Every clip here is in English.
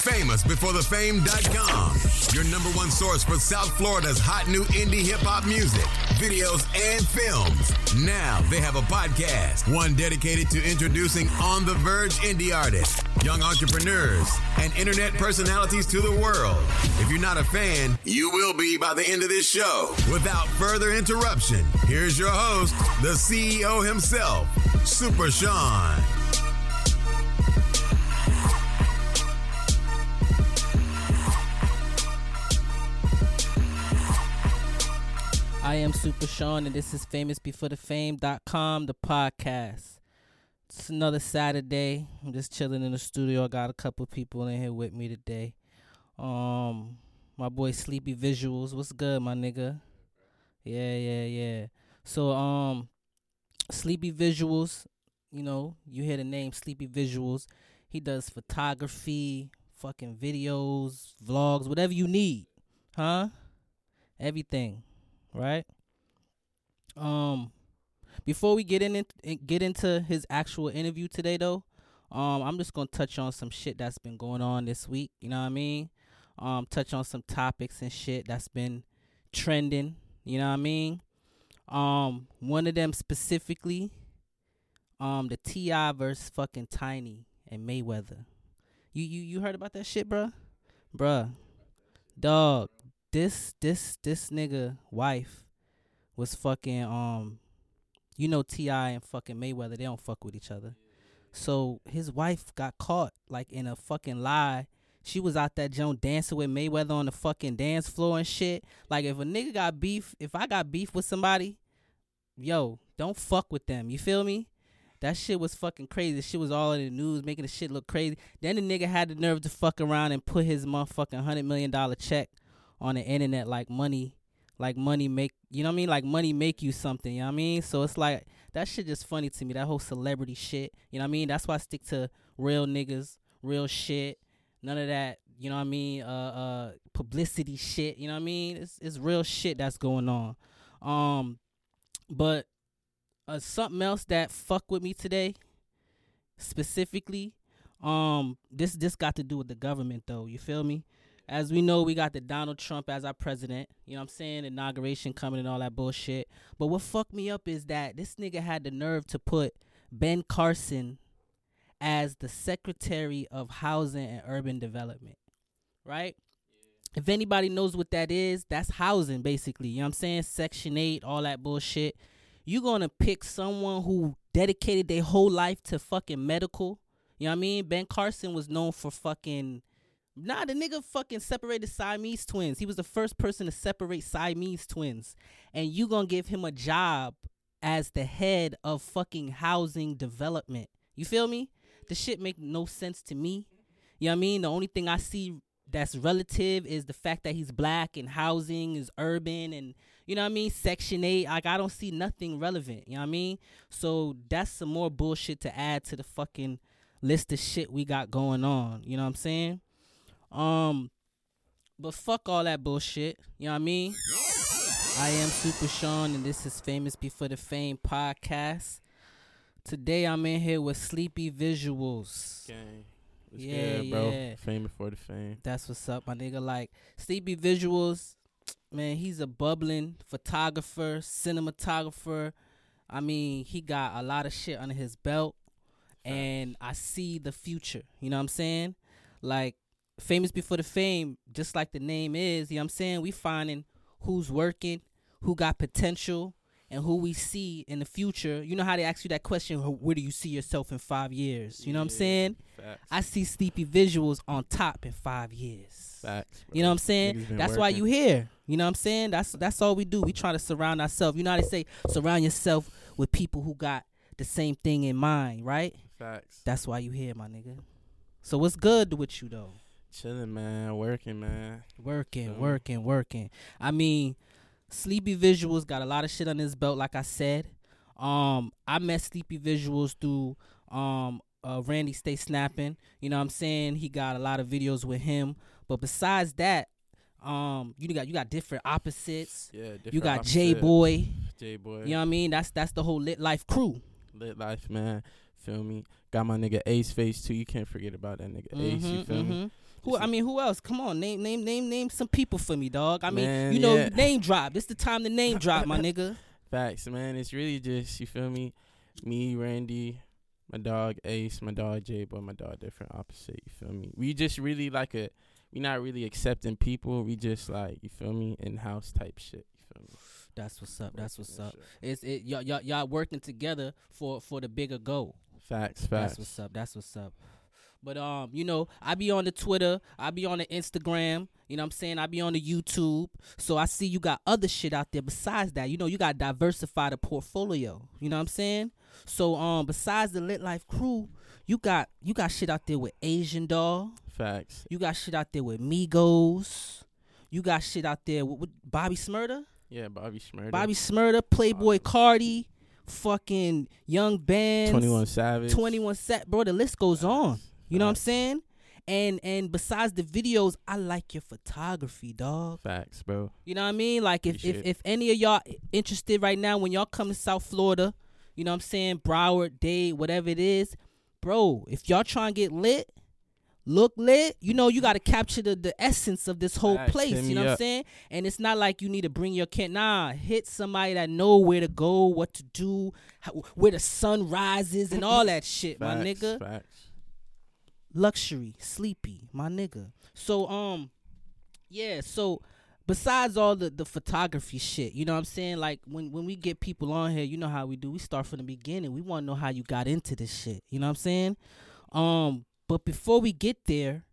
FamousBeforeTheFame.com, your number one source for South Florida's hot new indie hip hop music, videos, and films. Now they have a podcast, one dedicated to introducing on the verge indie artists, young entrepreneurs, and internet personalities to the world. If you're not a fan, you will be by the end of this show. Without further interruption, here's your host, the CEO himself, Super Sean. I am Super Sean, and this is FamousBeforeTheFame.com, the podcast. It's another Saturday. I'm just chilling in the studio. I got a couple people in here with me today. Um, my boy Sleepy Visuals. What's good, my nigga? Yeah, yeah, yeah. So, um, Sleepy Visuals. You know, you hear the name Sleepy Visuals. He does photography, fucking videos, vlogs, whatever you need, huh? Everything right? Um, before we get in get into his actual interview today, though, um, I'm just gonna touch on some shit that's been going on this week. You know what I mean? Um, touch on some topics and shit that's been trending. You know what I mean? Um, one of them specifically, um, the T.I. versus fucking Tiny and Mayweather. You you you heard about that shit, bruh? Bruh, dog this this this nigga wife was fucking um you know T.I. and fucking Mayweather they don't fuck with each other. So his wife got caught like in a fucking lie. She was out that joint dancing with Mayweather on the fucking dance floor and shit. Like if a nigga got beef, if I got beef with somebody, yo, don't fuck with them. You feel me? That shit was fucking crazy. Shit was all in the news, making the shit look crazy. Then the nigga had the nerve to fuck around and put his motherfucking hundred million dollar check on the internet like money like money make you know what I mean? Like money make you something you know what I mean? So it's like that shit just funny to me that whole celebrity shit you know what I mean? That's why I stick to real niggas real shit none of that you know what I mean? Uh uh publicity shit you know what I mean? It's it's real shit that's going on. Um but uh something else that fuck with me today specifically um this this got to do with the government though you feel me as we know, we got the Donald Trump as our president. You know what I'm saying? Inauguration coming and all that bullshit. But what fucked me up is that this nigga had the nerve to put Ben Carson as the Secretary of Housing and Urban Development. Right? If anybody knows what that is, that's housing basically. You know what I'm saying? Section 8, all that bullshit. You're going to pick someone who dedicated their whole life to fucking medical. You know what I mean? Ben Carson was known for fucking Nah, the nigga fucking separated Siamese twins. He was the first person to separate Siamese twins. And you gonna give him a job as the head of fucking housing development. You feel me? The shit make no sense to me. You know what I mean? The only thing I see that's relative is the fact that he's black and housing is urban and you know what I mean? Section 8. Like I don't see nothing relevant. You know what I mean? So that's some more bullshit to add to the fucking list of shit we got going on. You know what I'm saying? Um, but fuck all that bullshit. You know what I mean? I am Super Sean, and this is Famous Before the Fame podcast. Today I'm in here with Sleepy Visuals. Gang. What's yeah, good, bro? Yeah. Fame before the fame. That's what's up, my nigga. Like Sleepy Visuals, man, he's a bubbling photographer, cinematographer. I mean, he got a lot of shit under his belt, and I see the future. You know what I'm saying? Like famous before the fame, just like the name is, you know what I'm saying? We finding who's working, who got potential, and who we see in the future. You know how they ask you that question, where do you see yourself in five years? You know yeah, what I'm saying? Facts. I see sleepy visuals on top in five years. Facts. Bro. You know what I'm saying? That's working. why you here. You know what I'm saying? That's that's all we do. We try to surround ourselves. You know how they say, surround yourself with people who got the same thing in mind, right? Facts. That's why you here, my nigga. So what's good with you though? Chilling, man. Working, man. Working, so. working, working. I mean, Sleepy Visuals got a lot of shit on his belt, like I said. Um, I met Sleepy Visuals through um uh, Randy Stay Snapping. You know what I'm saying? He got a lot of videos with him. But besides that, um, you got you got different opposites. Yeah, different You got J Boy. J Boy. You know what I mean? That's that's the whole Lit Life crew. Lit Life, man. Feel me? Got my nigga Ace Face too. You can't forget about that nigga mm-hmm, Ace. You feel mm-hmm. me? Who I mean, who else? Come on, name name name name some people for me, dog. I man, mean, you know, yeah. name drop. This the time to name drop, my nigga. Facts, man. It's really just you feel me, me, Randy, my dog Ace, my dog Jay, but my dog different opposite. You feel me? We just really like a. We not really accepting people. We just like you feel me in house type shit. You feel me? That's what's up. That's what's up. It's it y'all y'all y'all working together for for the bigger goal. Facts. Facts. That's what's up. That's what's up. But um, you know, I be on the Twitter, I be on the Instagram, you know what I'm saying? I be on the YouTube. So I see you got other shit out there besides that. You know, you got diversify the portfolio. You know what I'm saying? So um besides the Lit Life crew, you got you got shit out there with Asian Doll. Facts. You got shit out there with Migos. You got shit out there with, with Bobby Shmurda. Yeah, Bobby Shmurda. Bobby Shmurda, Playboi Cardi, fucking Young Bands, Twenty One Savage, Twenty One Set, bro. The list goes on. You know what I'm saying? And and besides the videos, I like your photography, dog. Facts, bro. You know what I mean? Like if if, if any of y'all interested right now when y'all come to South Florida, you know what I'm saying, Broward, Dade, whatever it is, bro, if y'all trying to get lit, look lit, you know, you got to capture the, the essence of this whole Facts, place. You know what I'm saying? And it's not like you need to bring your kid. Nah, hit somebody that know where to go, what to do, how, where the sun rises, and all that shit, Facts, my nigga. Facts luxury, sleepy, my nigga. So um, yeah. So besides all the the photography shit, you know what I'm saying? Like when when we get people on here, you know how we do. We start from the beginning. We want to know how you got into this shit. You know what I'm saying? Um, but before we get there,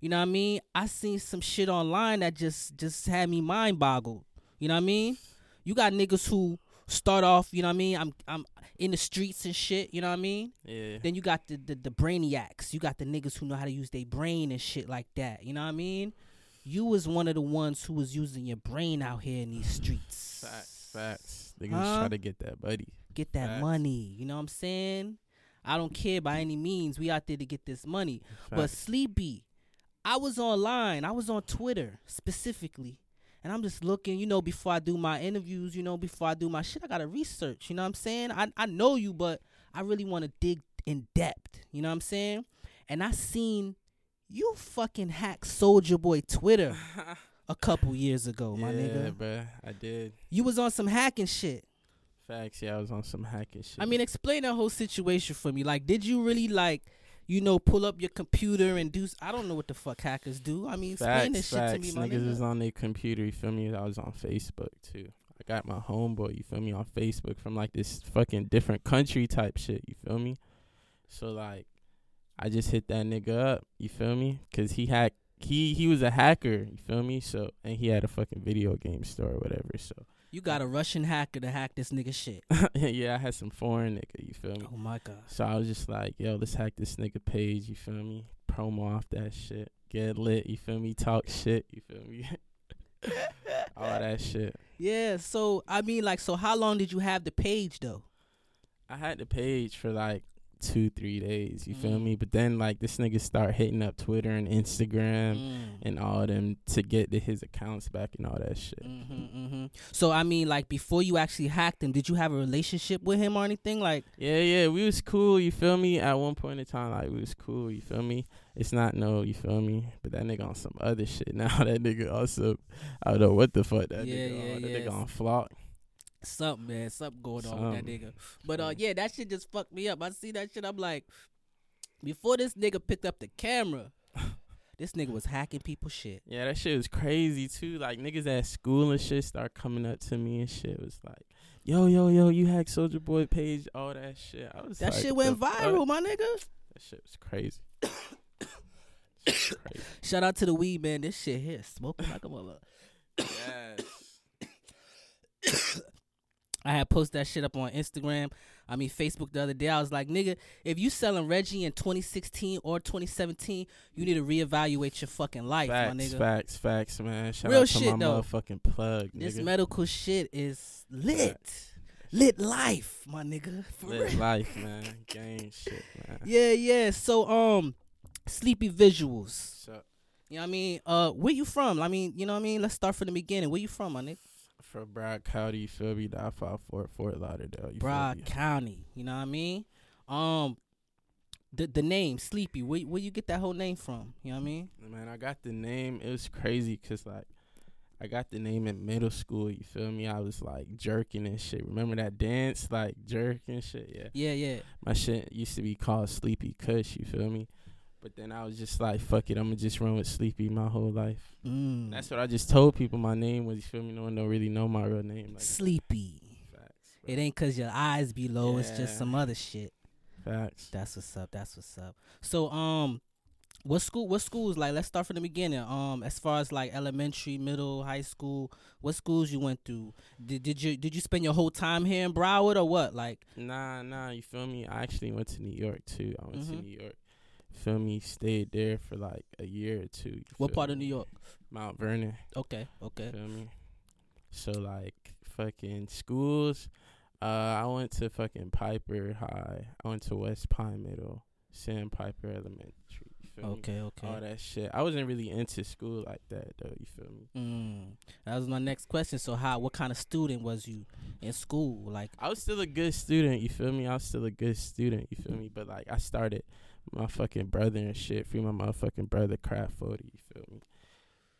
you know what I mean? I seen some shit online that just just had me mind boggled. You know what I mean? You got niggas who start off, you know what I mean? I'm I'm in the streets and shit, you know what I mean? Yeah. Then you got the, the the brainiacs. You got the niggas who know how to use their brain and shit like that. You know what I mean? You was one of the ones who was using your brain out here in these streets. Facts, facts. Niggas huh? try to get that buddy. Get that facts. money. You know what I'm saying? I don't care by any means. We out there to get this money. Facts. But Sleepy, I was online. I was on Twitter specifically and I'm just looking, you know, before I do my interviews, you know, before I do my shit, I gotta research. You know what I'm saying? I I know you, but I really want to dig in depth. You know what I'm saying? And I seen you fucking hack Soldier Boy Twitter a couple years ago, my yeah, nigga. Yeah, bro, I did. You was on some hacking shit. Facts, yeah, I was on some hacking shit. I mean, explain that whole situation for me. Like, did you really like? You know, pull up your computer and do. I don't know what the fuck hackers do. I mean, explain this facts. shit to me, my Niggas nigga. is on their computer. You feel me? I was on Facebook too. I got my homeboy. You feel me? On Facebook from like this fucking different country type shit. You feel me? So like, I just hit that nigga up. You feel me? Cause he hacked. He he was a hacker. You feel me? So and he had a fucking video game store or whatever. So you got a Russian hacker to hack this nigga shit. yeah, I had some foreign nigga, you feel me? Oh my god. So I was just like, yo, let's hack this nigga page, you feel me? Promo off that shit. Get lit, you feel me? Talk shit, you feel me? All that shit. Yeah, so I mean like so how long did you have the page though? I had the page for like two, three days. You mm. feel me? But then like this nigga start hitting up Twitter and Instagram mm. and all them to get to his accounts back and all that shit. Mm-hmm, mm-hmm. So I mean, like before you actually hacked him, did you have a relationship with him or anything? Like yeah, yeah, we was cool. You feel me? At one point in time, like we was cool. You feel me? It's not no, you feel me? But that nigga on some other shit now. that nigga also, I don't know what the fuck that yeah, nigga yeah, on. That yeah. nigga on flock. Something, man. Something going on with that nigga. But uh yeah, that shit just fucked me up. I see that shit, I'm like, before this nigga picked up the camera, this nigga was hacking people's shit. Yeah, that shit was crazy too. Like niggas at school and shit start coming up to me and shit. It was like, yo, yo, yo, you hacked Soldier Boy page, all that shit. I was that like, shit went viral, fuck? my nigga. That shit was crazy. shit crazy. Shout out to the weed man. This shit here smoking like a mother. Yes. I had posted that shit up on Instagram. I mean Facebook the other day. I was like, nigga, if you selling Reggie in 2016 or 2017, you need to reevaluate your fucking life, facts, my nigga. Facts, facts, man. Shout Real out to shit, my though. motherfucking plug. This medical shit is lit. Facts. Lit life, my nigga. For lit real. life, man. Game shit, man. Yeah, yeah. So um sleepy visuals. You know what I mean? Uh where you from? I mean, you know what I mean? Let's start from the beginning. Where you from, my nigga? From Broward County, you feel me? That fought for Fort Lauderdale. You Broward County, you know what I mean? Um, the the name Sleepy. Where where you get that whole name from? You know what I mean? Man, I got the name. It was crazy because like I got the name in middle school. You feel me? I was like jerking and shit. Remember that dance, like jerking shit? Yeah. Yeah, yeah. My shit used to be called Sleepy Kush. You feel me? But then I was just like, fuck it, I'm gonna just run with Sleepy my whole life. Mm. That's what I just told people my name was. You feel me? No one don't really know my real name. Like Sleepy. facts. It ain't cause your eyes be low. It's just some other shit. facts. That's what's up. That's what's up. So um, what school? What schools? Like, let's start from the beginning. Um, as far as like elementary, middle, high school, what schools you went through? Did did you did you spend your whole time here in Broward or what? Like, Nah, nah, you feel me? I actually went to New York too. I went Mhm. to New York. Feel me? Stayed there for like a year or two. what part of? New York? Mount Vernon. Okay, okay. Feel me? So like fucking schools. Uh, I went to fucking Piper High. I went to West Pine Middle, Sandpiper Elementary. Feel me? Okay, okay. All that shit. I wasn't really into school like that though. You feel me? Mm. That was my next question. So, how? What kind of student was you in school? Like, I was still a good student, you feel me? I was still a good student, you feel me? But like I started my fucking brother and shit, free my motherfucking brother craft forty, you feel me?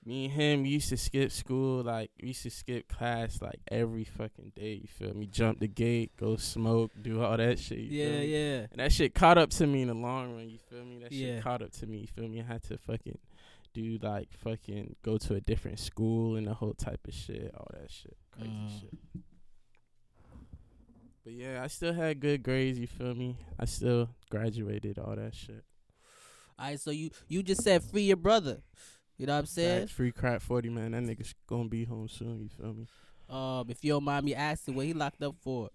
Me and him we used to skip school, like we used to skip class like every fucking day, you feel me? Jump the gate, go smoke, do all that shit. Yeah, yeah. And that shit caught up to me in the long run, you feel me? That Yeah. shit caught up to me, you feel me? I had to fucking do like fucking go to a different school and the whole type of shit, all that shit. Crazy Mm. shit. But yeah, I still had good grades, you feel me? I still graduated, all that shit. All right. So you you just said free your brother. You know what I'm saying? Facts, free crap 40, man. That nigga's gonna be home soon, you feel me? Um, if you don't mind me asking, what he locked up for?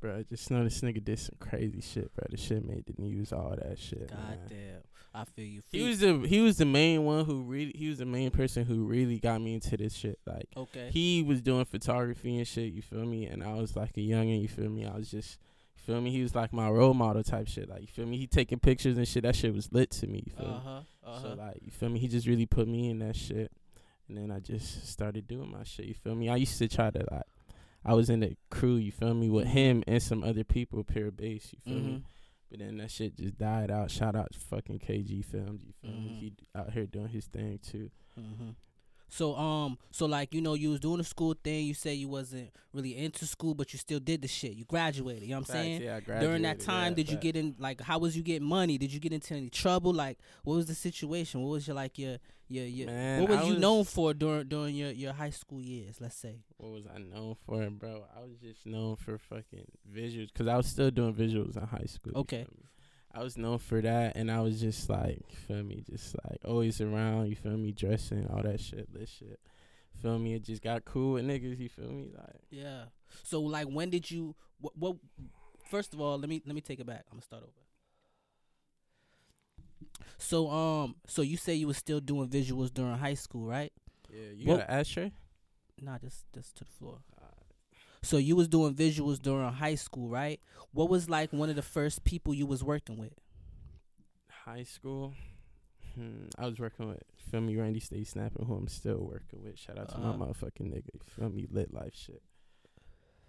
Bro, I just know this nigga did some crazy shit, bro. The shit made the news, all that shit. God man. damn, I feel you. He was the he was the main one who really he was the main person who really got me into this shit. Like okay. he was doing photography and shit, you feel me? And I was like a youngin', you feel me? I was just you feel me? He was like my role model type shit. Like you feel me? He taking pictures and shit. That shit was lit to me, you feel Uh me? huh. Uh So like you feel me? He just really put me in that shit. And then I just started doing my shit, you feel me? I used to try to like I was in the crew, you feel me, with Mhm. him and some other people, pure bass, you feel Mhm. me? But then that shit just died out. Shout out to fucking KG Films, you feel me? Mhm. He out here doing his thing too. hmm So um, so like you know, you was doing the school thing. You say you wasn't really into school, but you still did the shit. You graduated. You know what I'm saying? yeah, I During that time, yeah, did you get in like how was you getting money? Did you get into any trouble? Like what was the situation? What was your like your your your Man, what was I you known for during during your your high school years? Let's say. What was I known for, bro? I was just known for fucking visuals because I was still doing visuals in high school. Okay. feel me? I was known for that, and I was just like, feel me, just like always around. You feel me, dressing all that shit, this shit. Feel me, it just got cool with niggas. You feel me, like Yeah. So like when did you what, what first of all, let me let me take it back. I'm to start over. So um so you say you was still doing visuals during high school, right? yeah. You Well- got an ashtray? Nah, just just to the floor. Uh, So you was doing visuals during high school, right? What was like one of the first people you was working with? high school. Hmm, I was working with feel me Randy Stay Snapping, who I'm still working with. Shout out to Uh-huh. my motherfucking nigga. Feel me, lit life shit.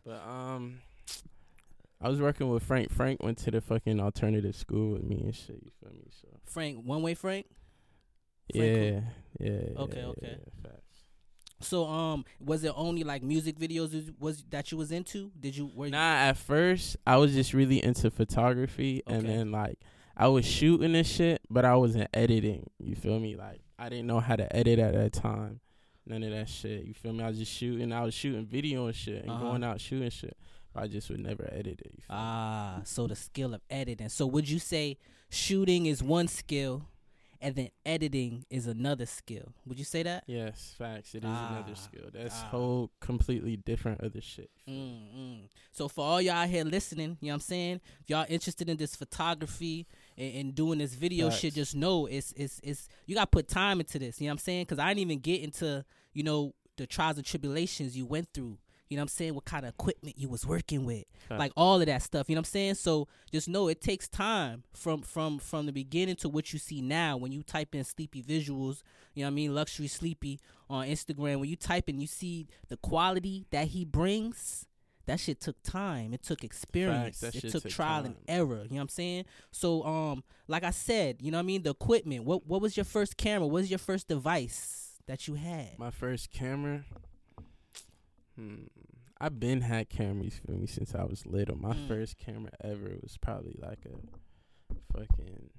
But um, I was working with Frank. Frank went to the fucking alternative school with me and shit. You feel me? So Frank, one way Frank. Frank who? yeah, yeah. Okay, yeah, okay. yeah. So um, was it only like music videos was, was that you was into? Did you were you- Nah, at first I was just really into photography, and then like I was shooting and shit, but I wasn't editing. You feel me? Like I didn't know how to edit at that time. None of that shit. You feel me? I was just shooting. I was shooting video and shit, and Uh-huh. going out shooting shit. I just would never edit it. You feel me? Ah, so the skill of editing. So would you say shooting is one skill, and then editing is another skill? Would you say that? Yes, facts. It is Ah, another skill. That's ah. whole completely different other shit. you feel me? Mm, mm. So for all y'all out here listening, you know what I'm saying? If y'all interested in this photography and, and doing this video shit, just know it's it's it's you gotta put time into this. You know what I'm saying? Because I didn't even get into you know the trials and tribulations you went through. You know what I'm saying? What kind of equipment you was working with, like all of that stuff. You know what I'm saying? So just know it takes time from from from the beginning to what you see now. When you type in sleepy visuals, you know what I mean, luxury sleepy on Instagram. When you type in, you see the quality that he brings that shit took time. It took experience. that it took, took trial and error. You know what I'm saying? So um, like I said, you know what I mean. The equipment. What what was your first camera? What was your first device that you had? My first camera. Hmm. I've been had cameras for me since I was little. My Mm. first camera ever was probably like a fucking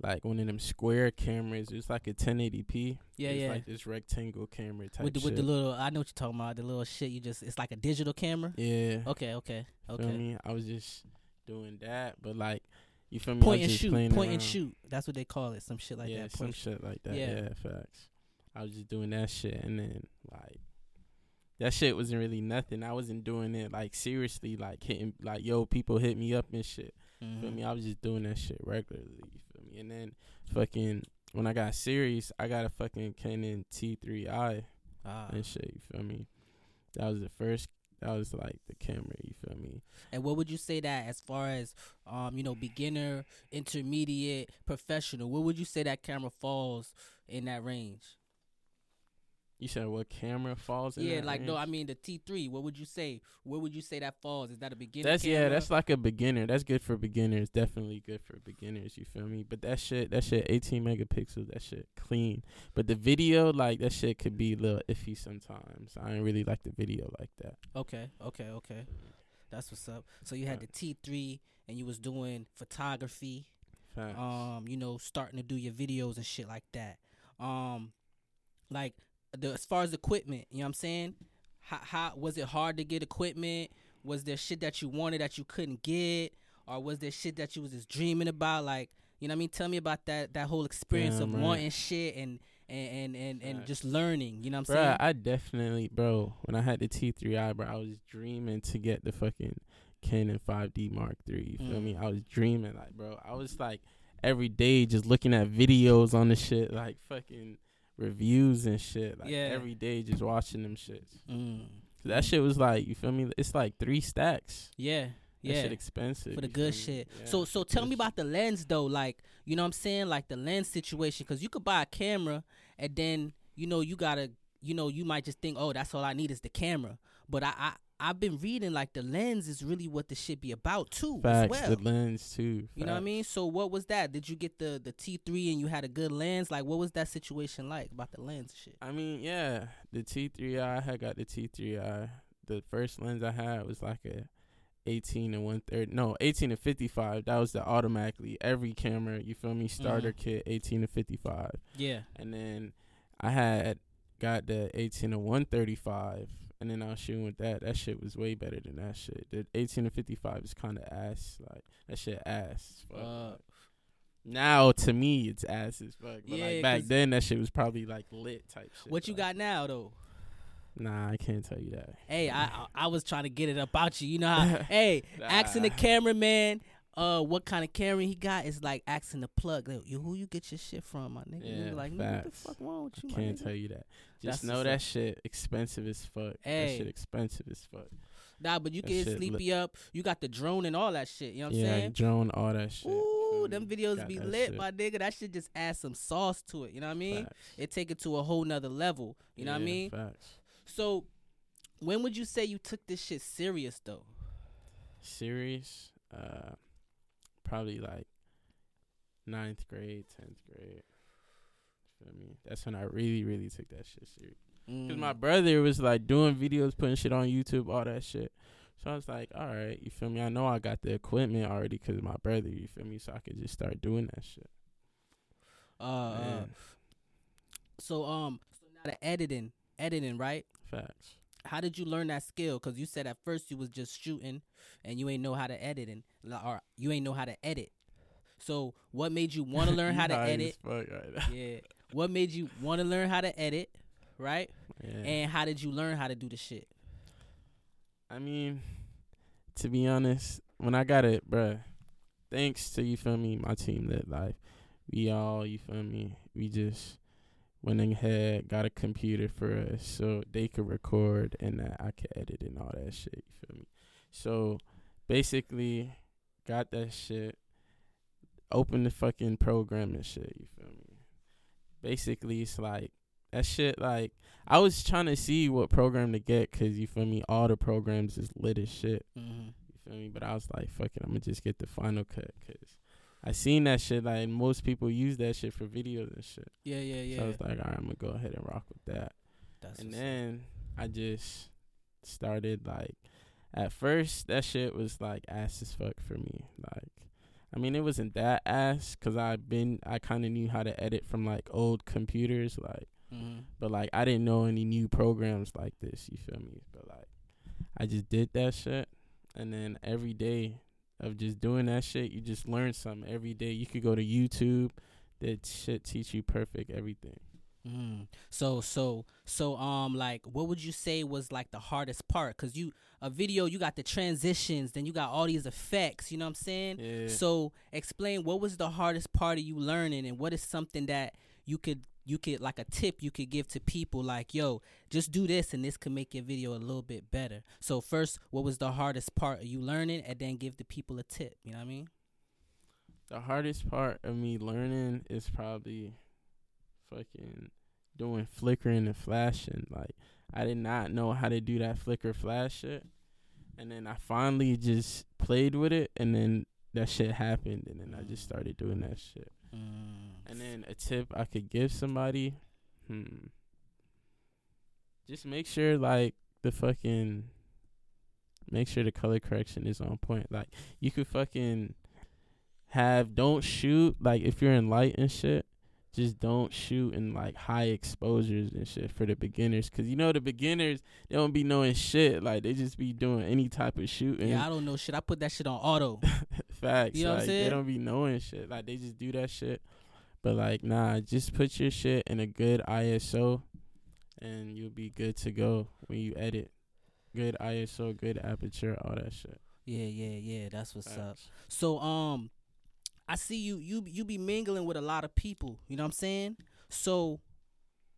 like one of them square cameras. It was like a 1080p. Yeah, it was yeah. Like this rectangle camera type with the, with the little, I know what you're talking about. The little shit you just, it's like a digital camera. yeah. Okay, okay, Feel okay. me? I was just doing that, but like you feel me? Point and shoot, point and shoot. That's what they call it. Some shit like that. yeah, that. some shit like that. Yeah. Yeah. facts. I was just doing that shit, and then like that shit wasn't really nothing. I wasn't doing it like seriously, like hitting like yo, people hit me up and shit. Mhm. Feel me? I was just doing that shit regularly. You feel me? And then fucking when I got serious, I got a fucking Canon T3i Ah. and shit. You feel me? That was the first. That was like the camera. You feel me? And what would you say that as far as um, you know, beginner, intermediate, professional, where would you say that camera falls in that range? You said what camera falls in? yeah, like no, I mean the T three. What would you say? Where would you say that falls? Is that a beginner? That's yeah, that's like a beginner. That's good for beginners. Definitely good for beginners. You feel me? But that shit, that shit, 18 megapixels. That shit clean. But the video, like that shit, could be a little iffy sometimes. I ain't really like the video like that. okay, okay, okay. That's what's up. So you had the T three, and you was doing photography. Facts. um, you know, starting to do your videos and shit like that. Um, like the as far as equipment, you know what I'm saying? How, how was it hard to get equipment? Was there shit that you wanted that you couldn't get, or was there shit that you was just dreaming about? Like, you know what I mean? Tell me about that that whole experience of right. wanting shit and and and and, and Facts. just learning. You know what I'm Bruh, saying? I definitely, bro. When I had the T3i, bro, I was dreaming to get the fucking Canon 5D Mark III. You feel Mm. me? I was dreaming, like, bro. I was like every day just looking at videos on the shit, like fucking reviews and shit. Like Yeah. every day just watching them shits. Mm. That shit was like, you feel me? It's like three stacks. Yeah. That Yeah. shit expensive for the good shit. Yeah, so so tell me about the lens though, like you know what I'm saying, like the lens situation, because you could buy a camera and then you know you gotta, you know, you might just think, oh, that's all I need is the camera. But I I I've been reading like the lens is really what the shit be about too Facts, as well. the lens too. you know what I mean? So what was that? Did you get the the T3 and you had a good lens? Like what was that situation like about the lens shit? I mean, yeah, the T3i. I had got the T3i. The first lens I had was like a 18 and one third. No, 18 and 55. That was the automatically every camera. You feel me? Starter mm-hmm. kit 18 and 55. Yeah. And then I had got the 18 and 135. And then I was shooting with that. That shit was way better than that shit. The 18 and 55 is kind of ass. Like that shit ass. fuck. Uh, now to me it's ass as fuck. But Yeah, like back then that shit was probably like lit type shit. what you like- got now though? Nah, I can't tell you that. Hey, I, I was trying to get it about you. You know how? hey, asking the Nah. cameraman, uh, what kind of camera he got is like asking the plug. Like, you, who you get your shit from, my nigga? You Yeah, like, nigga, what the fuck wrong with you, I can't nigga? tell you that. That's Just know that shit expensive as fuck. Hey. That shit expensive as fuck. Nah, but you That get shit lit. sleepy up. You got the drone and all that shit. You know what I'm saying? drone, all that shit. Ooh, them videos Got be lit, shit. my nigga. That shit just add some sauce to it. You know what I mean? Facts. It take it to a whole nother level. You know what I mean? Facts. So, when would you say you took this shit serious though? Serious, uh, probably like ninth grade, tenth grade. Feel me? That's when I really, really took that shit serious. Cause my Mm. brother was like doing videos, putting shit on YouTube, all that shit. So I was like, all right, you feel me? I know I got the equipment already because my brother, you feel me? So I could just start doing that shit. uh, uh, so um, so now the editing, editing, right? Facts. How did you learn that skill? Because you said at first you was just shooting and you ain't know how to edit and or you ain't know how to edit. So what made you want to learn how to edit? right. Yeah. What made you want to learn how to edit? Right. Yeah. And how did you learn how to do the shit? I mean, to be honest, when I got it, bruh, thanks to you feel me, my team that life. We all, you feel me, we just went ahead, got a computer for us so they could record and that I could edit and all that shit, you feel me? So basically got that shit, opened the fucking program and shit, you feel me? Basically it's like that shit like I was trying to see what program to get because you feel me. All the programs is lit as shit. Mm-hmm. You feel me? But I was like, fuck it, I'm gonna just get the Final Cut because I seen that shit. Like most people use that shit for videos and shit. Yeah, yeah, yeah. So I was like, all right, I'm gonna go ahead and rock with that. That's and then I just started like at first that shit was like ass as fuck for me. Like I mean it wasn't that ass cuz I've been I kind of knew how to edit from like old computers like Mhm. but like I didn't know any new programs like this, you feel me? But like I just did that shit and then every day of just doing that shit, you just learn something every day. You could go to YouTube, that shit teach you perfect everything. Mm. So so so um like what would you say was like the hardest part? Cause you a video you got the transitions, then you got all these effects. You know what I'm saying? Yeah. So explain what was the hardest part of you learning, and what is something that you could you could like a tip you could give to people like yo just do this and this could make your video a little bit better. So first, what was the hardest part of you learning, and then give the people a tip. You know what I mean? The hardest part of me learning is probably fucking doing flickering and flashing. Like I did not know how to do that flicker flash shit. And then I finally just played with it and then that shit happened and then I just started doing that shit. Mm. And then a tip I could give somebody, hmm. Just make sure like the fucking make sure the color correction is on point. Like you could fucking have don't shoot like if you're in light and shit, just don't shoot in like high exposures and shit for the beginners cuz you know the beginners they don't be knowing shit like they just be doing any type of shooting. Yeah, I don't know shit. I put that shit on auto. Facts. You know what I'm like saying? they don't be knowing shit. Like they just do that shit. But like nah, just put your shit in a good ISO and you'll be good to go when you edit. Good ISO, good aperture, all that shit. Yeah, yeah, yeah. That's what's up. So um I see you you you be mingling with a lot of people, you know what I'm saying? So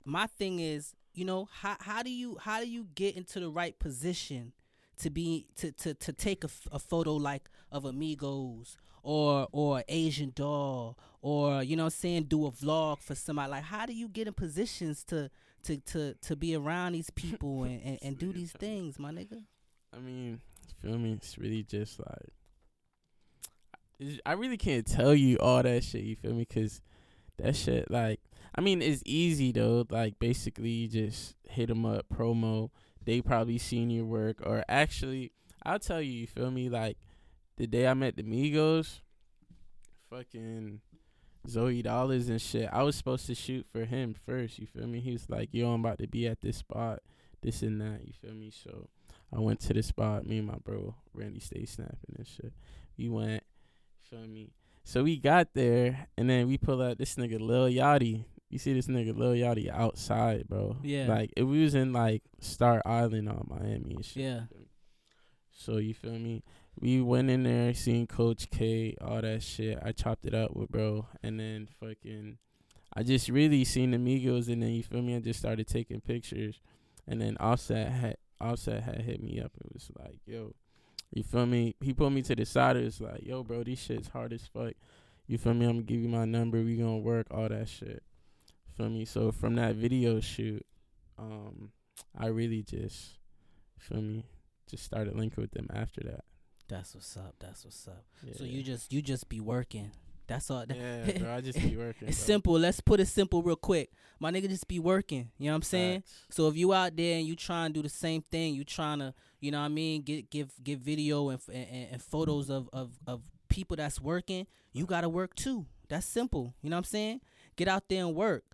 my thing is, you know, how how do you how do you get into the right position to be to to to take a, a photo like of amigos or or Asian doll or you know I'm saying do a vlog for somebody like how do you get in positions to to to to be around these people and and, and do these things, my nigga? I mean, feel me? It's really just like I really can't tell you all that shit. You feel me? Cause that shit, like, I mean, it's easy though. Like, basically, you just hit them up, promo. They probably seen your work, or actually, I'll tell you. You feel me? Like, the day I met the Migos, fucking Zoey Dollaz and shit. I was supposed to shoot for him first. You feel me? He was like, "Yo, I'm about to be at this spot, this and that." You feel me? So I went to the spot. Me and my bro Randy stay snapping and shit. We went. Feel me? So we got there, and then we pull out this nigga Lil Yachty. You see this nigga Lil Yachty outside, bro. Yeah. Like if we was in like Star Island on Miami and shit. Yeah. you feel me? So you feel me? We went in there, seen Coach K, all that shit. I chopped it up with bro, and then fucking, I just really seen the Migos, and then you feel me? I just started taking pictures, and then Offset had Offset had hit me up. It was like, yo, you feel me? He put me to the side. It was like, yo, bro, these shit's hard as fuck. You feel me? I'm gonna give you my number. We gonna work all that shit. Feel me? So from that video shoot, um, I really just feel me just started linking with them after that. That's what's up. That's what's up. Yeah. So you just you just be working. That's all. that- yeah, bro. I just be working. It's bro. simple. Let's put it simple real quick. My nigga just be working. You know what I'm saying? So if you out there and you trying to do the same thing, you trying to, you know what I mean, get give give video and and, and photos of, of of people that's working, you got to work too. That's simple. You know what I'm saying? Get out there and work.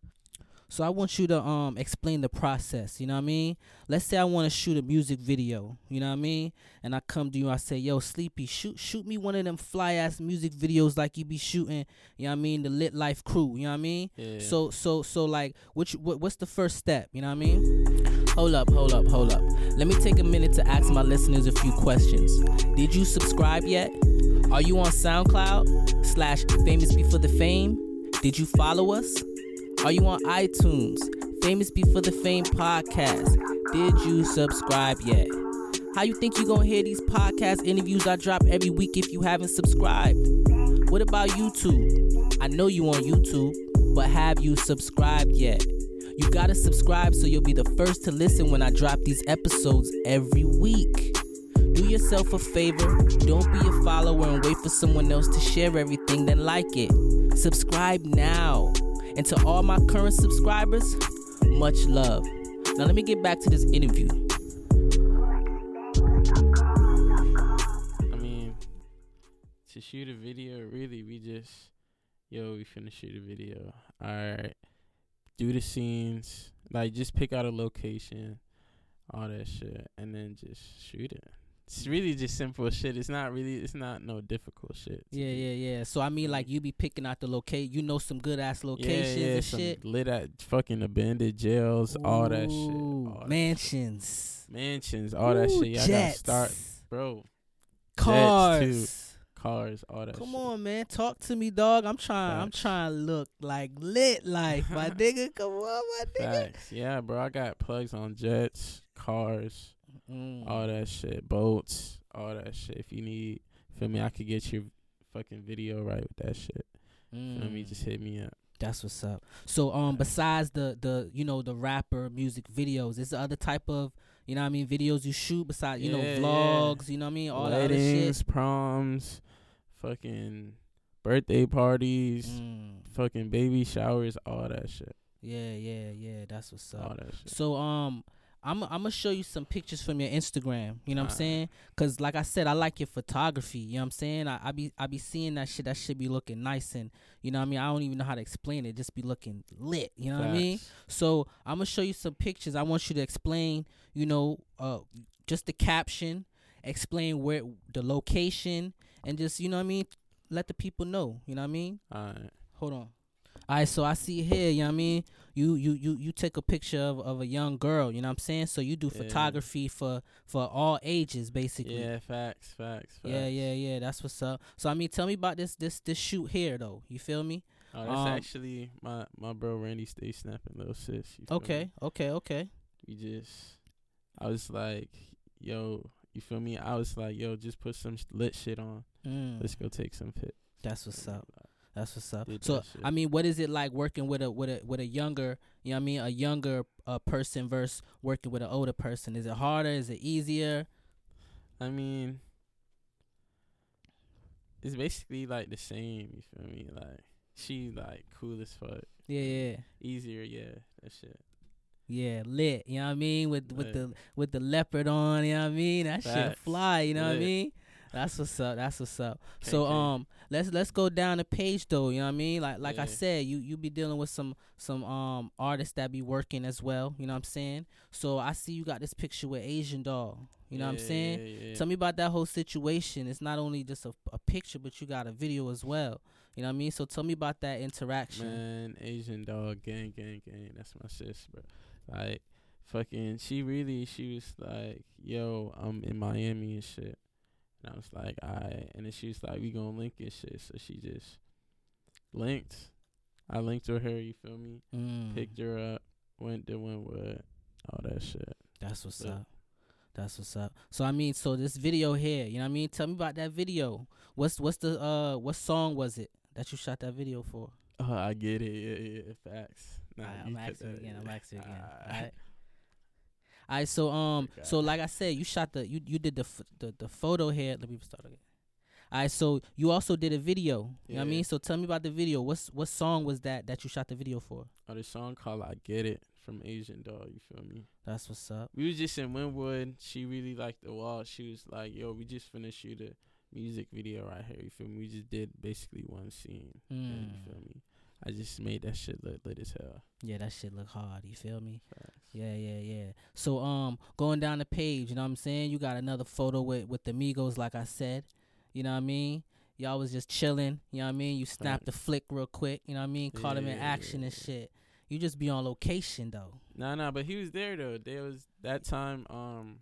So I want you to um explain the process, you know what I mean? Let's say I want to shoot a music video, you know what I mean? And I come to you, I say, "Yo, Sleepy, shoot shoot me one of them fly ass music videos like you be shooting, you know what I mean, the Lit Life crew, you know what I mean? Yeah. So so so like what, you, what what's the first step? You know what I mean? Hold up, hold up, hold up. Let me take a minute to ask my listeners a few questions. Did you subscribe yet? Are you on SoundCloud slash Famous Before the Fame? Did you follow us? Are you on iTunes? Famous Before the Fame podcast. Did you subscribe yet? How you think you gonna hear these podcast interviews I drop every week if you haven't subscribed? What about YouTube? I know you on YouTube, but have you subscribed yet? You gotta subscribe so you'll be the first to listen when I drop these episodes every week. Do yourself a favor, don't be a follower and wait for someone else to share everything, then like it. Subscribe now. And to all my current subscribers, much love. Now, let me get back to this interview. I mean, to shoot a video, really, we just, yo, we finna shoot a video. All right, do the scenes, like just pick out a location, all that shit, and then just shoot it. It's really just simple shit. It's not really, it's not no difficult shit. Yeah, yeah, yeah. So I mean, like you be picking out the locate. You know some good ass locations yeah, yeah, and some shit. Lit at fucking abandoned jails, all that shit. Ooh, all that mansions, shit. mansions, all that shit. Y'all gotta start, bro. cars. Cars, all that. Come shit. on, man. Talk to me, dog. I'm trying. I'm trying to look like lit life, my nigga. Come on, my nigga. Facts. Yeah, bro. I got plugs on jets, cars, Mm. all that shit, boats, all that shit. If you need, feel me, I could get your fucking video right with that shit. Feel me? Mm. Just hit me up. That's what's up. So um besides the the you know the rapper music videos, is there other type of you know I mean videos you shoot besides you know Yeah, yeah. vlogs, you know what I mean all that Weddings, shit. proms, fucking birthday parties, Mm. fucking baby showers, all that shit. Yeah, yeah, yeah. That's what's All up. that shit. So um I'm I'm gonna show you some pictures from your Instagram. You know what I'm Alright. saying? Cause like I said, I like your photography. You know what I'm saying? I, I be I be seeing that shit. That should be looking nice and you know what I mean. I don't even know how to explain it. Just be looking lit. You know what I mean? So I'm gonna show you some pictures. I want you to explain, you know, uh, just the caption, explain where the location, and just you know what I mean. Let the people know. You know what I mean. Alright. Hold on. All right, so I see here, you know what I mean? You you you you take a picture of, of a young girl, you know what I'm saying? So you do Yeah. photography for for all ages basically. Yeah, facts, facts, facts. Yeah, yeah, yeah. That's what's up. So I mean, tell me about this this this shoot here though. You feel me? Oh, that's Um, actually my my bro Randy stay snapping little sis. you me? Okay, okay, okay. we just I was like, yo, you feel me? I was like, yo, just put some lit shit on. Mm, Let's go take some pics. that's what's up. That's what's up. Did So. I mean, what is it like working with a with a with a younger, you know what I mean, a younger uh, person versus working with an older person? Is it harder? Is it easier? I mean, it's basically like the same. You feel me? Like she like cool as fuck. Yeah, yeah. Easier, yeah. That shit. Yeah, lit. You know what I mean? With with the with the leopard on. You know what I mean? That shit fly. You know what I mean? That's what's up. That's what's up. So um, let's let's go down the page though. You know what I mean? Like like I said, you you be dealing with some some um artists that be working as well. You know what I'm saying? So I see you got this picture with Asian doll. You know what I'm saying? Yeah, yeah. Tell me about that whole situation. It's not only just a, a picture, but you got a video as well. You know what I mean? So tell me about that interaction. Man, Asian doll, gang, gang, gang. That's my sis, bro. Like, fucking, she really, she was like, yo, I'm in Miami and shit. And I was like, alright. And then she was like, we gonna link and shit. So she just linked. I linked with her, you feel me? Mm, Picked her up, went to Wynwood, all that shit. That's what's Yeah. up. That's what's up. So I mean, so this video here, you know what I mean? Tell me about that video. What's what's the uh what song was it that you shot that video for? Oh, I get it. Yeah, yeah, facts. Nah, Alright, you I'm asking again. I'm asking again. Alright. Alright. Alright, so um, Okay. so like I said, you shot the you you did the f- the the photo here. Let me start again. Alright, so you also did a video. You know what I mean? So tell me about the video. What's what song was that that you shot the video for? Oh, the song called I Get It from Asian Doll, you feel me? That's what's up. We was just in Wynwood. She really liked the wall. She was like, "Yo, we just finished shoot a music video right here." You feel me? We just did basically one scene. and you Mm. feel me? I just made that shit look lit as hell. Yeah, that shit look hard. You feel me? Yeah, yeah, yeah. So um going down the page, you know what I'm saying? You got another photo with with the Migos, like I said. You know what I mean? Y'all was just chilling, you know what I mean? You snapped the flick real quick, you know what I mean? Caught him in Yeah, action and shit. You just be on location though. Nah, nah, but he was there though. There was that time. Um,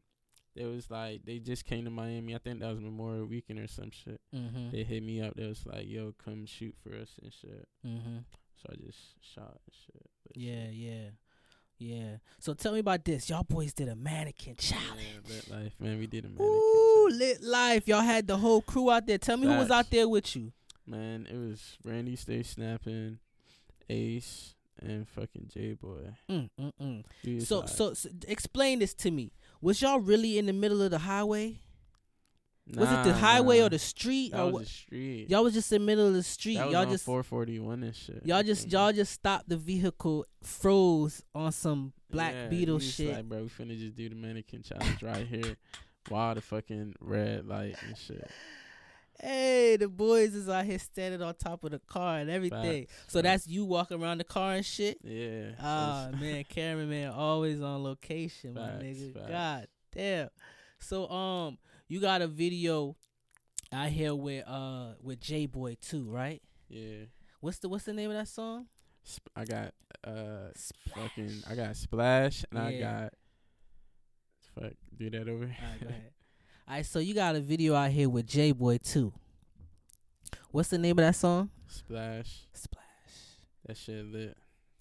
there was like they just came to Miami. I think that was Memorial Weekend or some shit. Mhm. They hit me up. They was like, "Yo, come shoot for us and shit." Mhm. So I just shot and shit. Lit Yeah, shit. yeah. Yeah. So tell me about this. Y'all boys did a mannequin Yeah, challenge. lit life, man. We did a mannequin. Ooh, challenge. lit life. Y'all had the whole crew out there. Tell me who was out there with you. Man, it was Randy Stay Snapping, Ace, and fucking J Boy. Mm, mm, mm. So, so so explain this to me. Was y'all really in the middle of the highway? was it the highway nah. or the street That or was what? the street. Y'all was just in the middle of the street. that was Y'all just 441 and shit. y'all just y'all just stopped the vehicle, froze on some Black Yeah, Beetle shit. Like, bro, we finna just do the mannequin challenge right here, while the fucking red light and shit. Hey, the boys is out here standing on top of the car and everything. Facts, So facts. that's you walking around the car and shit. Yeah. Ah man, cameraman always on location, my nigga. facts. God damn. So um, you got a video out here with uh with J Boy too, right? yeah. What's the what's the name of that song? Sp- I got uh fucking I got splash and I got fuck do that over. All right. All right, so you got a video out here with J Boy too. What's the name of that song? Splash. Splash. That shit lit.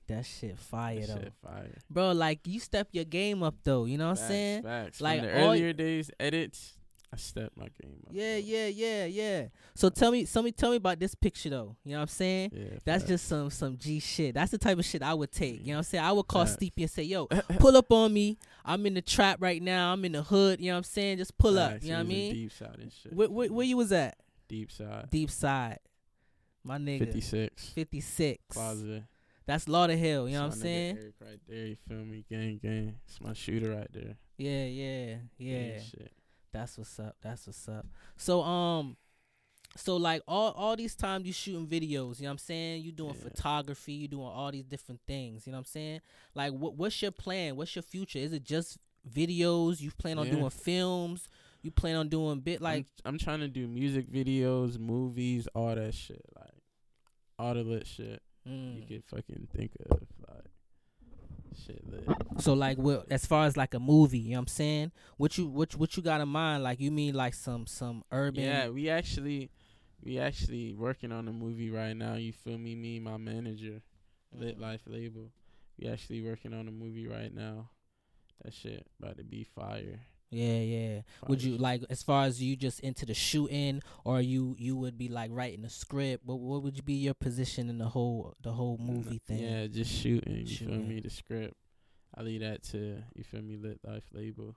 That shit fire That though, shit fire. bro. Like you step your game up though. You know what I'm saying? Facts. Like, From the earlier days edits, I stepped my game up. Yeah, yeah, yeah, yeah. So tell me, tell me, tell me about this picture though. You know what I'm saying? Yeah. That's facts. just some some G shit. That's the type of shit I would take. You know what I'm saying? I would call Facts. Sleepy and say, "Yo, pull up on me. I'm in the trap right now. I'm in the hood. You know what I'm saying? Just pull up. Facts, You know what I mean? Deep side and shit. Where, where, where you was at? deep side. Deep side. My nigga. 56. 56. Plaza. That's Lauderhill. You know what I'm saying? Eric right there, you feel me? Gang, gang. It's my shooter right there. Yeah, yeah, yeah. Shit. That's what's up. That's what's up. So um so like all all these times you shooting videos, you know what I'm saying? You doing Yeah. photography, you doing all these different things, you know what I'm saying? Like what what's your plan? What's your future? Is it just videos? You plan on Yeah. doing films? You plan on doing bit like I'm, I'm trying to do music videos, movies, all that shit. Like, all the lit shit you mm. could fucking think of. Shit so like what as far as like a movie, you know what I'm saying? What you what what you got in mind? Like you mean like some some urban Yeah, we actually, we actually working on a movie right now. You feel me? Me, my manager, Lit Mm. Life Label. We actually working on a movie right now. That shit about to be fire. Yeah, yeah. Would you like as far as you just into the shooting, or you you would be like writing the script? What what would you be your position in the whole the whole movie thing? Yeah, just shooting. You Shooting. feel me? The script. I leave that to you feel me. Lit Life Label.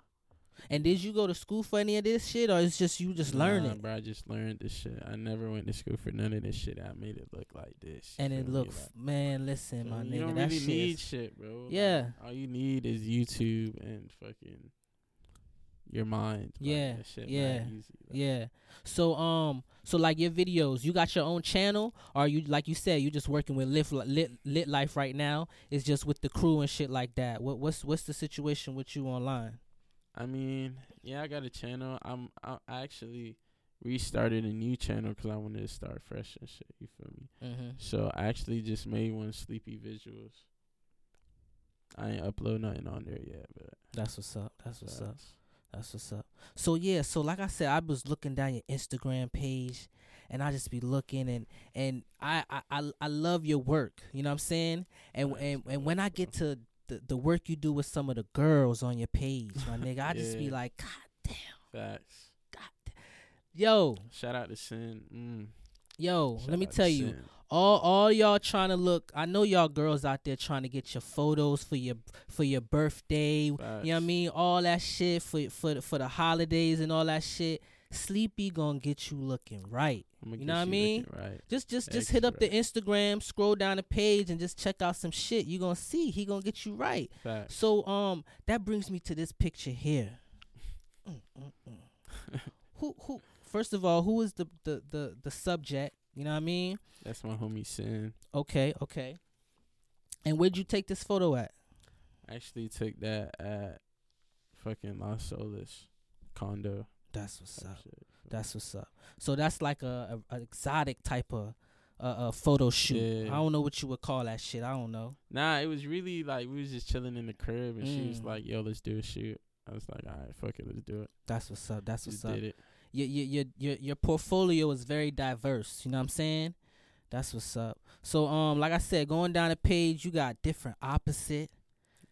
And did you go to school for any of this shit, or it's just you just Nah, learning? bro. I just learned this shit. I never went to school for none of this shit. I made it look like this. And it feel me? look, Like, man, listen, my you nigga, don't that shit. need shit, bro. Like, Yeah. all you need is YouTube and fucking your mind. Like, Yeah, shit yeah, easy. Like, yeah. So um, so like your videos, you got your own channel, or you like you said, you just working with lit lit lit life right now? It's just with the crew and shit like that. What what's what's the situation with you online? I mean, yeah, I got a channel. I'm I, actually restarted a new channel 'cause I wanted to start fresh and shit. You feel me? Mm-hmm. So I actually just made one Sleepy Visuals. I ain't upload nothing on there yet, but That's what's up. That's what's up. That's what's up. So yeah, so like I said, I was looking down your Instagram page, and I just be looking and and I I I, I love your work. You know what I'm saying? And Thanks, and and when I get to the the work you do with some of the girls on your page, my nigga, I just be like, God damn, Facts. God, damn. yo, Shout out to Sin. Mm. yo, Shout let me tell you. Sin. All all y'all trying to look I know y'all girls out there trying to get your photos for your for your birthday. You know what I mean? All that shit for for the, for the holidays and all that shit. Sleepy gonna get you looking right. You know what I mean? Right. Just just just hit up the Instagram, scroll down the page and just check out some shit. You gonna see he gonna get you right. Facts. So um that brings me to this picture here. Mm, mm, mm. who who first of all, who is the, the the the subject? You know what I mean? That's my homie Sin. Okay, okay. And where'd you take this photo at? I actually took that at fucking Los Solis condo. That's what's up. shit. That's what's up. So that's like a, a, a exotic type of uh, uh photo shoot. Yeah. I don't know what you would call that shit. I don't know. Nah, it was really like we was just chilling in the crib and she was Mm. like, "Yo, let's do a shoot." I was like, "All right, fuck it, let's do it." That's what's up. That's what's Just up. Your, your your your portfolio is very diverse. You know what I'm saying? That's what's up. So um, like I said, going down the page, you got different opposite.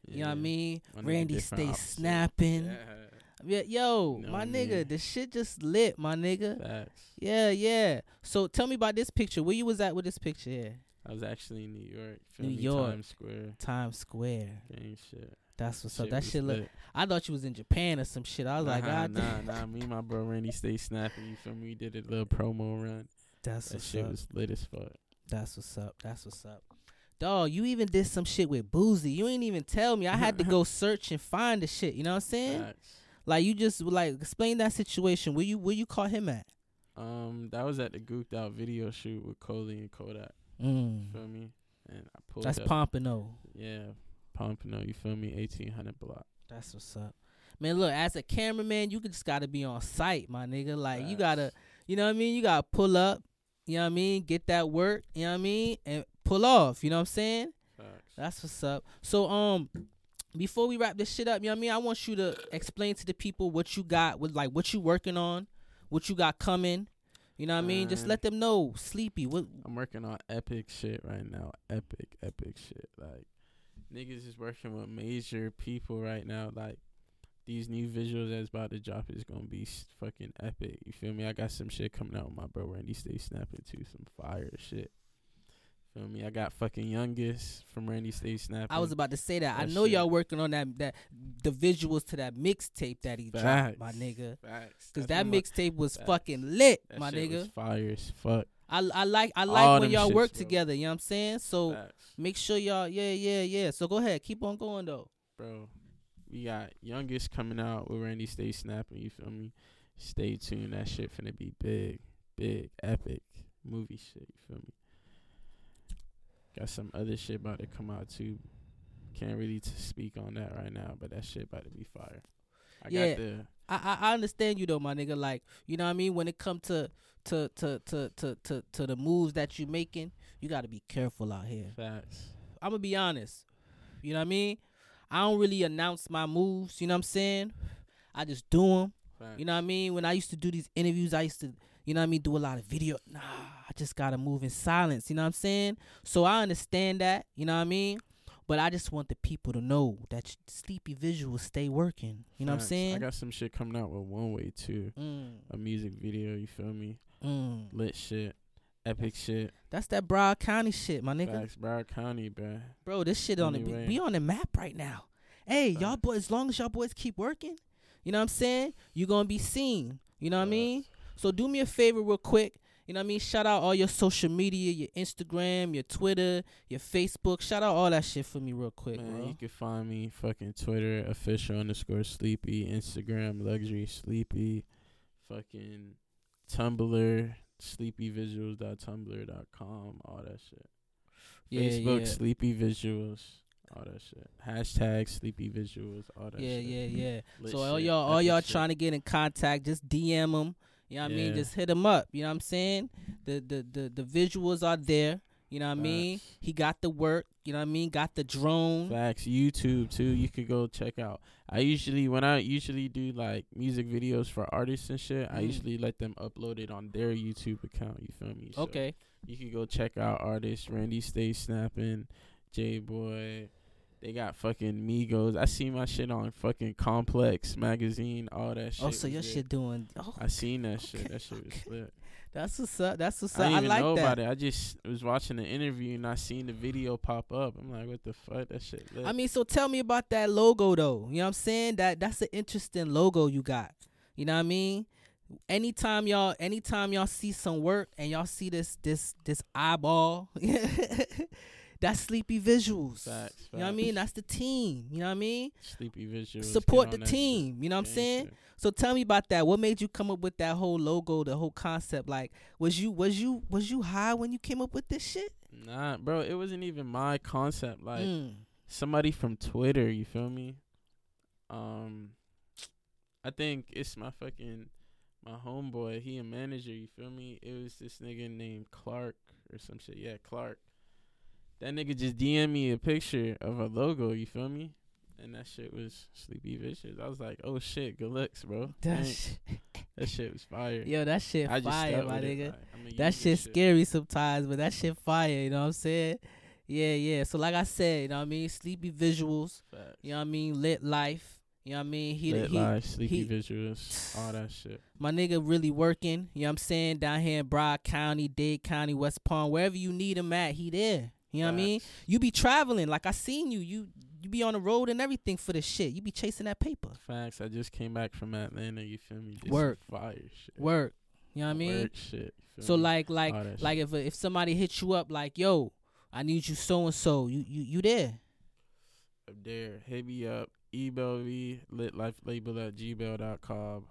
You know what I mean? Randy stay opposite. snapping. Yeah. Yeah, yo, Know my nigga, the shit just lit, my nigga. Facts. Yeah, yeah. So tell me about this picture. Where you was at with this picture? Yeah. I was actually in New York. New? York. Times Square. Times Square. Gang shit. That's what's up. That shit look. lit. I thought you was in Japan or some shit. I was like, nah, God, nah, damn. nah. Me and my bro Randy stay snapping. You feel me? We did a little promo run. That's That shit up. was lit as fuck. That's what's up. That's what's up. Dog, you even did some shit with Boosie. You ain't even tell me. I had to go search and find the shit. You know what I'm saying? Facts. Like you just like explain that situation. Where you where you caught him at? Um, that was at the goofed out video shoot with Coley and Kodak. Mm. Feel me? And I pulled That's up. Pompano. Yeah, Pompano. You feel me? Eighteen hundred block. That's what's up. Man, look, as a cameraman, you just gotta be on site, my nigga. Like you gotta you know what I mean? You gotta pull up, you know what I mean, get that work, you know what I mean, and pull off, you know what I'm saying? Facts. That's what's up. So um before we wrap this shit up, you know what I mean? I want you to explain to the people what you got with like what you working on, what you got coming. You know what I mean? Just let them know. Sleepy. What I'm working on epic shit right now. Epic, epic shit. Like niggas is working with major people right now. Like these new visuals that's about to drop is gonna be fucking epic. You feel me? I got some shit coming out with my bro Randy Stay Snapping too. Some fire shit. Feel me? I got fucking youngest from Randy Stay Snapping. I was about to say that. I That know y'all working on that that the visuals to that mixtape that he dropped, my nigga. Facts. Cause That's that mixtape was Facts. fucking lit, that my shit nigga. was fire as fuck. I I like I like All when y'all shits, work bro. together. You know what I'm saying? So Facts. make sure y'all, yeah, yeah, yeah. So go ahead, keep on going though. bro. We got youngest coming out with Randy Stay Snapping. You feel me? Stay tuned. That shit finna be big, big, epic movie shit. You feel me? Got some other shit about to come out too. Can't really t- speak on that right now, but that shit about to be fire. I Yeah. got the I, I I understand you though, my nigga. Like you know what I mean. When it come to to to to to to, to the moves that you're making, you got to be careful out here. facts. I'm gonna be honest. You know what I mean? I don't really announce my moves. You know what I'm saying? I just do them. facts. You know what I mean? When I used to do these interviews, I used to, you know what I mean, do a lot of video. Nah, I just gotta move in silence. You know what I'm saying? So I understand that. You know what I mean? But I just want the people to know that sleepy visuals stay working. You know what I'm saying? I got some shit coming out with One Way too. mm, A music video. You feel me? Mm. Lit shit. Epic shit. That's that Broward County shit, my nigga. Facts. Broward County, bruh. Bro, this shit on the we on the map right now. Hey, y'all boys, as long as y'all boys keep working, you know what I'm saying? you gonna be seen. You know what I mean? So do me a favor real quick. You know what I mean? Shout out all your social media, your Instagram, your Twitter, your Facebook. Shout out all that shit for me real quick, Man, bro. you can find me fucking Twitter official underscore sleepy, Instagram luxury sleepy, fucking Tumblr sleepyvisuals.tumblr.com, all that shit. Yeah, Facebook yeah. sleepy visuals, all that shit. Hashtag sleepy visuals, all that yeah, shit. yeah, yeah. Lit so all shit, y'all, all y'all shit. trying to get in contact, just DM them. You know what I mean? Just hit him up. You know what I'm saying? The the the the visuals are there. You know what I mean? He got the work. You know what I mean? Got the drone. Facts. YouTube too. You could go check out. I usually when I usually do like music videos for artists and shit, I Mm. usually let them upload it on their YouTube account. You feel me? So Okay. You could go check out artists. Randy Stay Snapping, J Boy. They got fucking Migos. I see my shit on fucking Complex magazine. All that oh, shit. Oh, so your there. shit doing. Oh, I seen that shit. That shit was okay. lit. that's what's up. That's what's up. I didn't I, even like know that. about it. I just was watching the interview and I seen the video pop up. I'm like, what the fuck? That shit lit. I mean, so tell me about that logo though. You know what I'm saying? That that's an interesting logo you got. You know what I mean? Anytime y'all anytime y'all see some work and y'all see this this this eyeball, that's sleepy visuals. Facts, You know what I mean? That's the team. You know what I mean? Sleepy visuals. Support the that shit. team. You know what I'm saying? shit. So tell me about that. What made you come up with that whole logo, the whole concept? Like, was you was you was you high when you came up with this shit? Nah, bro, it wasn't even my concept. Like Mm. somebody from Twitter, you feel me? Um, I think it's my fucking my homeboy. He a manager, you feel me? It was this nigga named Clark or some shit. Yeah, Clark. That nigga just DM me a picture of a logo, you feel me? And that shit was Sleepy Visuals. I was like, oh shit, good looks, bro. That shit, that shit was fire. yo, that shit I just fire, my nigga. like, That shit scary sometimes, but that shit fire. You know what I'm saying? Yeah, yeah. So like I said, you know what I mean? Sleepy visuals. Facts. You know what I mean? Lit life. You know what I mean? He, Lit he life, sleepy he- visuals, all that shit. my nigga really working. You know what I'm saying? Down here in Broward County, Dade County, West Palm, wherever you need him at, he there. You know what I mean? You be traveling, like I seen you. You you be on the road and everything for this shit. You be chasing that paper. Facts. I just came back from Atlanta. You feel me? Work. fire shit. Work. You know what I mean? Work shit. So me? like like like if if somebody hits you up like, yo, I need you so and so, you you you there. up there, hit me up. Email me litlifelabel at gmail.com.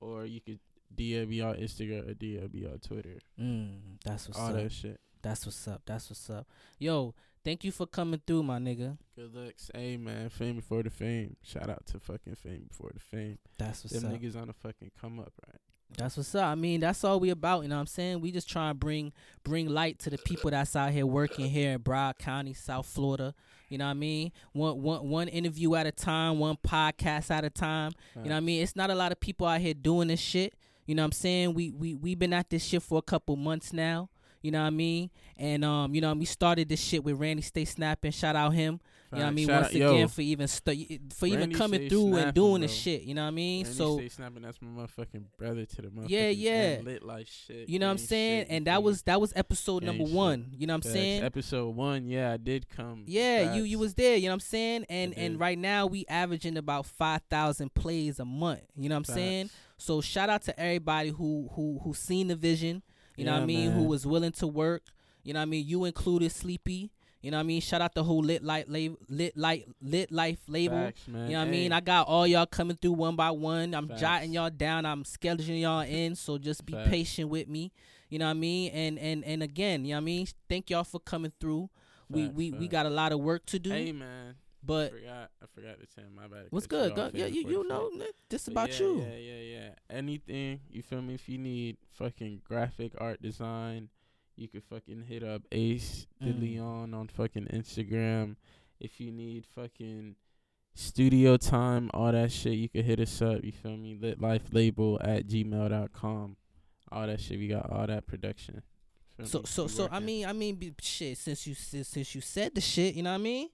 Or you could DM me on Instagram or DM me on Twitter. Mm, that's what's all up. that shit. That's what's up. That's what's up. Yo, thank you for coming through, my nigga. Good looks. Hey man, fame before the fame. Shout out to fucking fame before the fame. That's what's up. Them up. niggas on the fucking come up, right? That's what's up. I mean, that's all we about. You know what I'm saying? We just try and bring bring light to the people that's out here working here in Broward County, South Florida. You know what I mean? One one one interview at a time, one podcast at a time. You know what I mean? It's not a lot of people out here doing this shit. You know what I'm saying? We we we been at this shit for a couple months now. You know what I mean? And um, you know, we started this shit with Randy Stay Snapping. Shout out him. You know what I mean? Shout Once out- yo, again for even st- for even coming through and Snapping, doing this bro. shit. You know what I mean? Randy so Stay snapping. That's my motherfucking brother to the motherfucking Yeah, yeah. lit life shit. you know what I'm saying? shit, And that was that was episode number shit. one. You know what I'm saying? Episode one, yeah, I did come. Yeah, you you was there. You know what I'm saying? And and right now we averaging about five thousand plays a month. You know what I'm saying? So shout out to everybody who who who seen the vision. You know what I Yeah, mean? Who was willing to work. You know what I mean? You included Sleepy. You know what I mean? Shout out the whole lit light label, lit light lit life label. Facts, man. You know what I mean? I got all y'all coming through one by one. I'm Facts. jotting y'all down. I'm scheduling y'all in. So just be Facts. patient with me. You know what I mean? And and and again, you know what I mean? Thank y'all for coming through. we we we got a lot of work to do. Hey man, I but forgot. I forgot to tell my bad. what's good? Go, yeah, you you know this But about yeah, you. Yeah, yeah, yeah. Anything you feel me? If you need fucking graphic art design, you could fucking hit up Ace De Mm. Leon on fucking Instagram. If you need fucking studio time, all that shit, you could hit us up. You feel me? Lit Life Label at gmail.com. All that shit, we got all that production. So me? so We so I mean I mean shit since you since, since you said the shit, you know what I mean?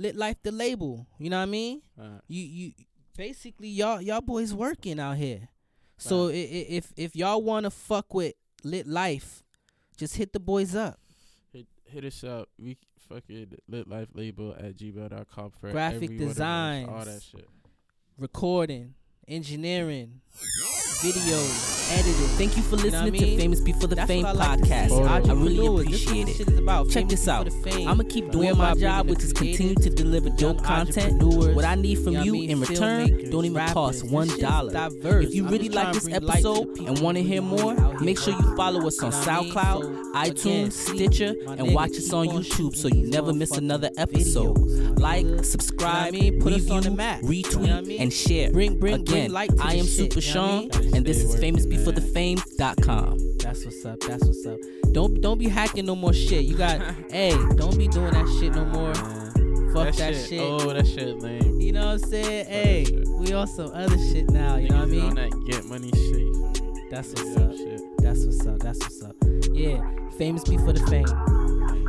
Lit life the label, you know what I mean? Uh, You you basically y'all y'all boys working out here. So i- i- if if y'all want to fuck with lit life, just hit the boys up. hit, hit us up. We fucking Lit Life Label at gmail.com for Graphic every one of us, all that shit. recording, engineering, videos, editing. Thank you for You know I listening mean? to Famous Before the That's Fame I like podcast. Photos. I really Entrepreneurs. This is appreciate it. Shit is about. Check Famous this out. I'm gonna keep doing my job, which is continue to deliver dope content. What I need from you know you mean? in return don't even rappers. cost one dollar. If you really like this bring light to the episode and want to hear more, make sure you follow us on You know what I mean? SoundCloud, iTunes, Stitcher, and watch us on YouTube so you never miss another episode. Like, subscribe, You know I mean? Put us on the map. retweet, You know I mean? and share. Bring- bring- bring Again, I am Super Sean, and this is famousbefore.thefame.com. That's what's up. That's what's up. Don't don't be hacking no more shit. You got hey, don't be doing that shit no more. Fuck that, shit. Oh, that shit lame. You know what I'm saying? Fuck Hey, we on some other shit now. You know what I mean? On that get money shit. you feel me? That's Yeah, what's up. Shit. That's what's up. That's what's up. Yeah, famous before the fame.